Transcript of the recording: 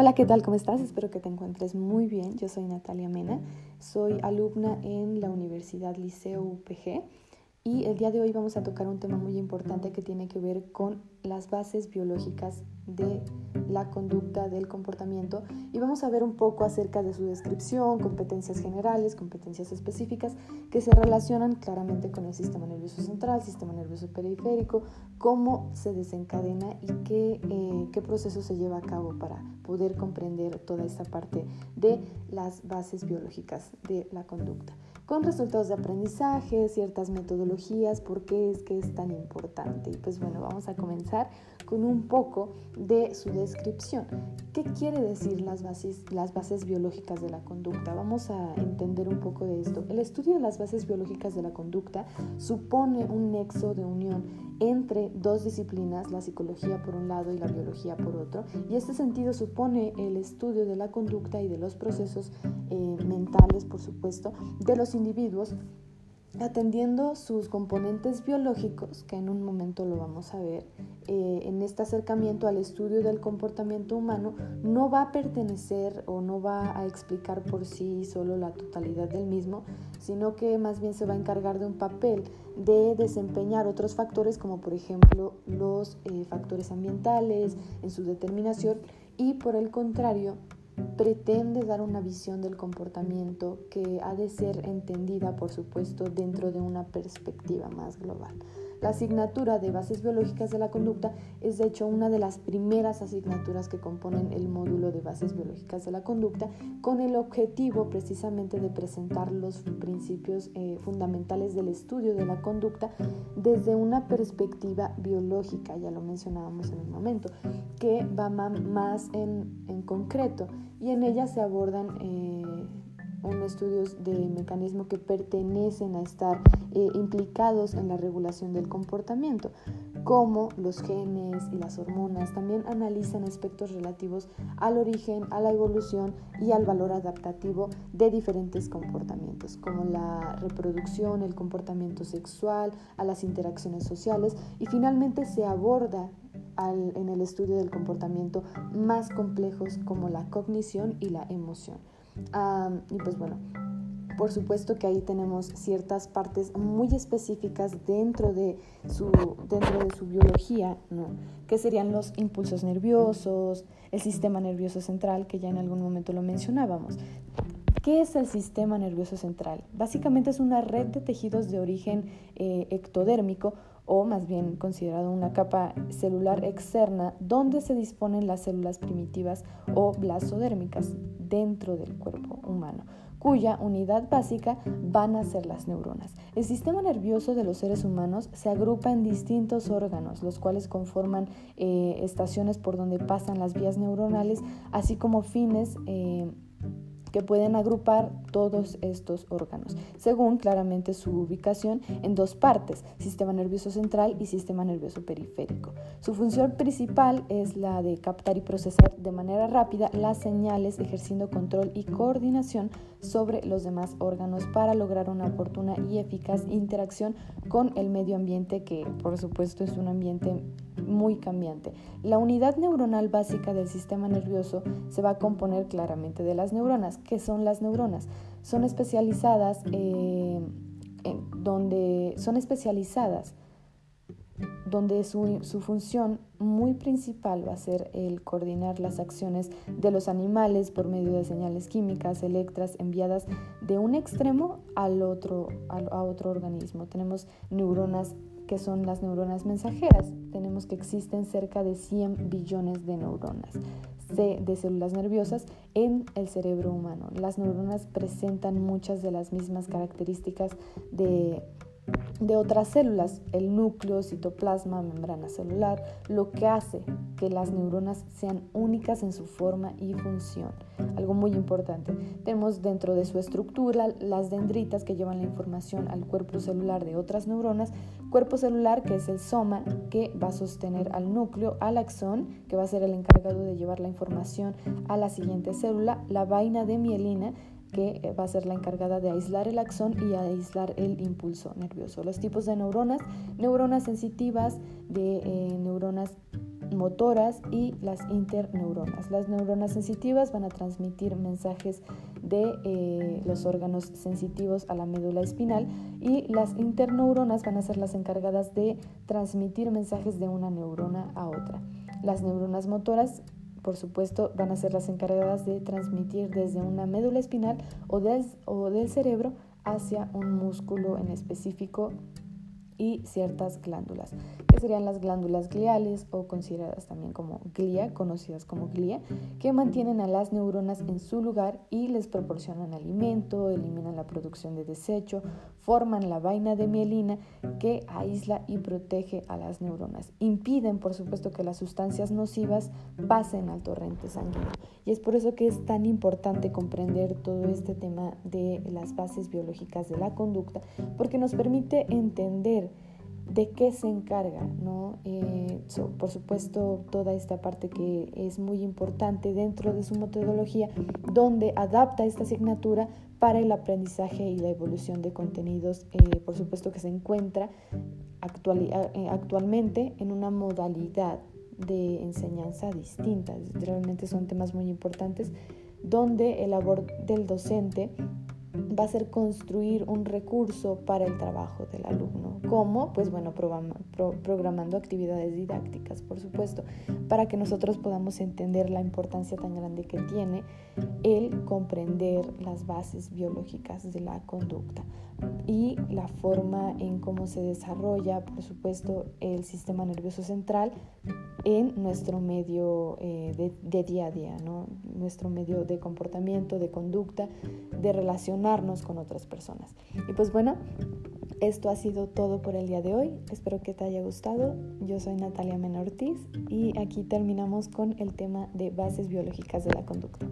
Hola, ¿qué tal? ¿Cómo estás? Espero que te encuentres muy bien. Yo soy Natalia Mena, soy alumna en la Universidad Liceo UPG y el día de hoy vamos a tocar un tema muy importante que tiene que ver con las bases biológicas de la conducta del comportamiento. Y vamos a ver un poco acerca de su descripción, competencias generales, competencias específicas que se relacionan claramente con el sistema nervioso central, sistema nervioso periférico, cómo se desencadena y qué, eh, qué proceso se lleva a cabo para poder comprender toda esta parte de las bases biológicas de la conducta con resultados de aprendizaje, ciertas metodologías, por qué es que es tan importante. Y pues bueno, vamos a comenzar con un poco de su descripción. ¿Qué quiere decir las bases, las bases biológicas de la conducta? Vamos a entender un poco de esto. El estudio de las bases biológicas de la conducta supone un nexo de unión entre dos disciplinas, la psicología por un lado y la biología por otro, y este sentido supone el estudio de la conducta y de los procesos eh, mentales, por supuesto, de los individuos atendiendo sus componentes biológicos, que en un momento lo vamos a ver, eh, en este acercamiento al estudio del comportamiento humano, no va a pertenecer o no va a explicar por sí solo la totalidad del mismo, sino que más bien se va a encargar de un papel de desempeñar otros factores como por ejemplo los eh, factores ambientales en su determinación y por el contrario pretende dar una visión del comportamiento que ha de ser entendida, por supuesto, dentro de una perspectiva más global. La asignatura de bases biológicas de la conducta es de hecho una de las primeras asignaturas que componen el módulo de bases biológicas de la conducta con el objetivo precisamente de presentar los principios eh, fundamentales del estudio de la conducta desde una perspectiva biológica, ya lo mencionábamos en un momento, que va más en, concreto y en ella se abordan eh, unos estudios de mecanismos que pertenecen a estar eh, implicados en la regulación del comportamiento, como los genes y las hormonas. También analizan aspectos relativos al origen, a la evolución y al valor adaptativo de diferentes comportamientos, como la reproducción, el comportamiento sexual, a las interacciones sociales y finalmente se aborda en el estudio del comportamiento más complejos como la cognición y la emoción y pues bueno, por supuesto que ahí tenemos ciertas partes muy específicas dentro de su, dentro de su biología, ¿no? que serían los impulsos nerviosos, el sistema nervioso central, que ya en algún momento lo mencionábamos. ¿Qué es el sistema nervioso central? Básicamente es una red de tejidos de origen eh, ectodérmico o más bien considerado una capa celular externa donde se disponen las células primitivas o blasodérmicas dentro del cuerpo humano cuya unidad básica van a ser las neuronas. El sistema nervioso de los seres humanos se agrupa en distintos órganos, los cuales conforman eh, estaciones por donde pasan las vías neuronales, así como fines eh, que pueden agrupar todos estos órganos, según claramente su ubicación en dos partes, sistema nervioso central y sistema nervioso periférico. Su función principal es la de captar y procesar de manera rápida las señales, ejerciendo control y coordinación sobre los demás órganos para lograr una oportuna y eficaz interacción con el medio ambiente, que por supuesto es un ambiente muy cambiante. La unidad neuronal básica del sistema nervioso se va a componer claramente de las neuronas. ¿Qué son las neuronas? Son especializadas eh, donde son especializadas donde su, su, función muy principal va a ser el coordinar las acciones de los animales por medio de señales químicas, electras, enviadas de un extremo al otro, a otro organismo. Tenemos neuronas que son las neuronas mensajeras. Tenemos que existen cerca de 100 billones de neuronas de células nerviosas en el cerebro humano. Las neuronas presentan muchas de las mismas características de de otras células, el núcleo, citoplasma, membrana celular, lo que hace que las neuronas sean únicas en su forma y función. Algo muy importante. Tenemos dentro de su estructura las dendritas que llevan la información al cuerpo celular de otras neuronas, cuerpo celular que es el soma que va a sostener al núcleo, al axón que va a ser el encargado de llevar la información a la siguiente célula, la vaina de mielina que eh, va a ser la encargada de aislar el axón y aislar el impulso nervioso. Los tipos de neuronas, neuronas sensitivas, de eh, neuronas motoras y las interneuronas. Las neuronas sensitivas van a transmitir mensajes de eh, los órganos sensitivos a la médula espinal y las interneuronas van a ser las encargadas de transmitir mensajes de una neurona a otra. Las neuronas motoras por supuesto, van a ser las encargadas de transmitir desde una médula espinal o del cerebro hacia un músculo en específico y ciertas glándulas, que serían las glándulas gliales o consideradas también como glía, conocidas como glía, que mantienen a las neuronas en su lugar y les proporcionan alimento, eliminan la producción de desecho, forman la vaina de mielina que aísla y protege a las neuronas. Impiden, por supuesto, que las sustancias nocivas pasen al torrente sanguíneo. Y es por eso que es tan importante comprender todo este tema de las bases biológicas de la conducta, porque nos permite entender de qué se encarga, ¿no? Eh, por supuesto, toda esta parte que es muy importante dentro de su metodología, donde adapta esta asignatura para el aprendizaje y la evolución de contenidos, eh, por supuesto que se encuentra eh, actualmente en una modalidad de enseñanza distinta. Realmente son temas muy importantes donde el labor del docente va a ser construir un recurso para el trabajo del alumno. ¿Cómo? Pues bueno, programando actividades didácticas, por supuesto, para que nosotros podamos entender la importancia tan grande que tiene el comprender las bases biológicas de la conducta y la forma en cómo se desarrolla, por supuesto, el sistema nervioso central en nuestro medio eh, de, día a día, nuestro medio de comportamiento, de conducta, de relacionarnos con otras personas. Y pues bueno, esto ha sido todo por el día de hoy. Espero que te haya gustado. Yo soy Natalia Mena Ortiz y aquí terminamos con el tema de bases biológicas de la conducta.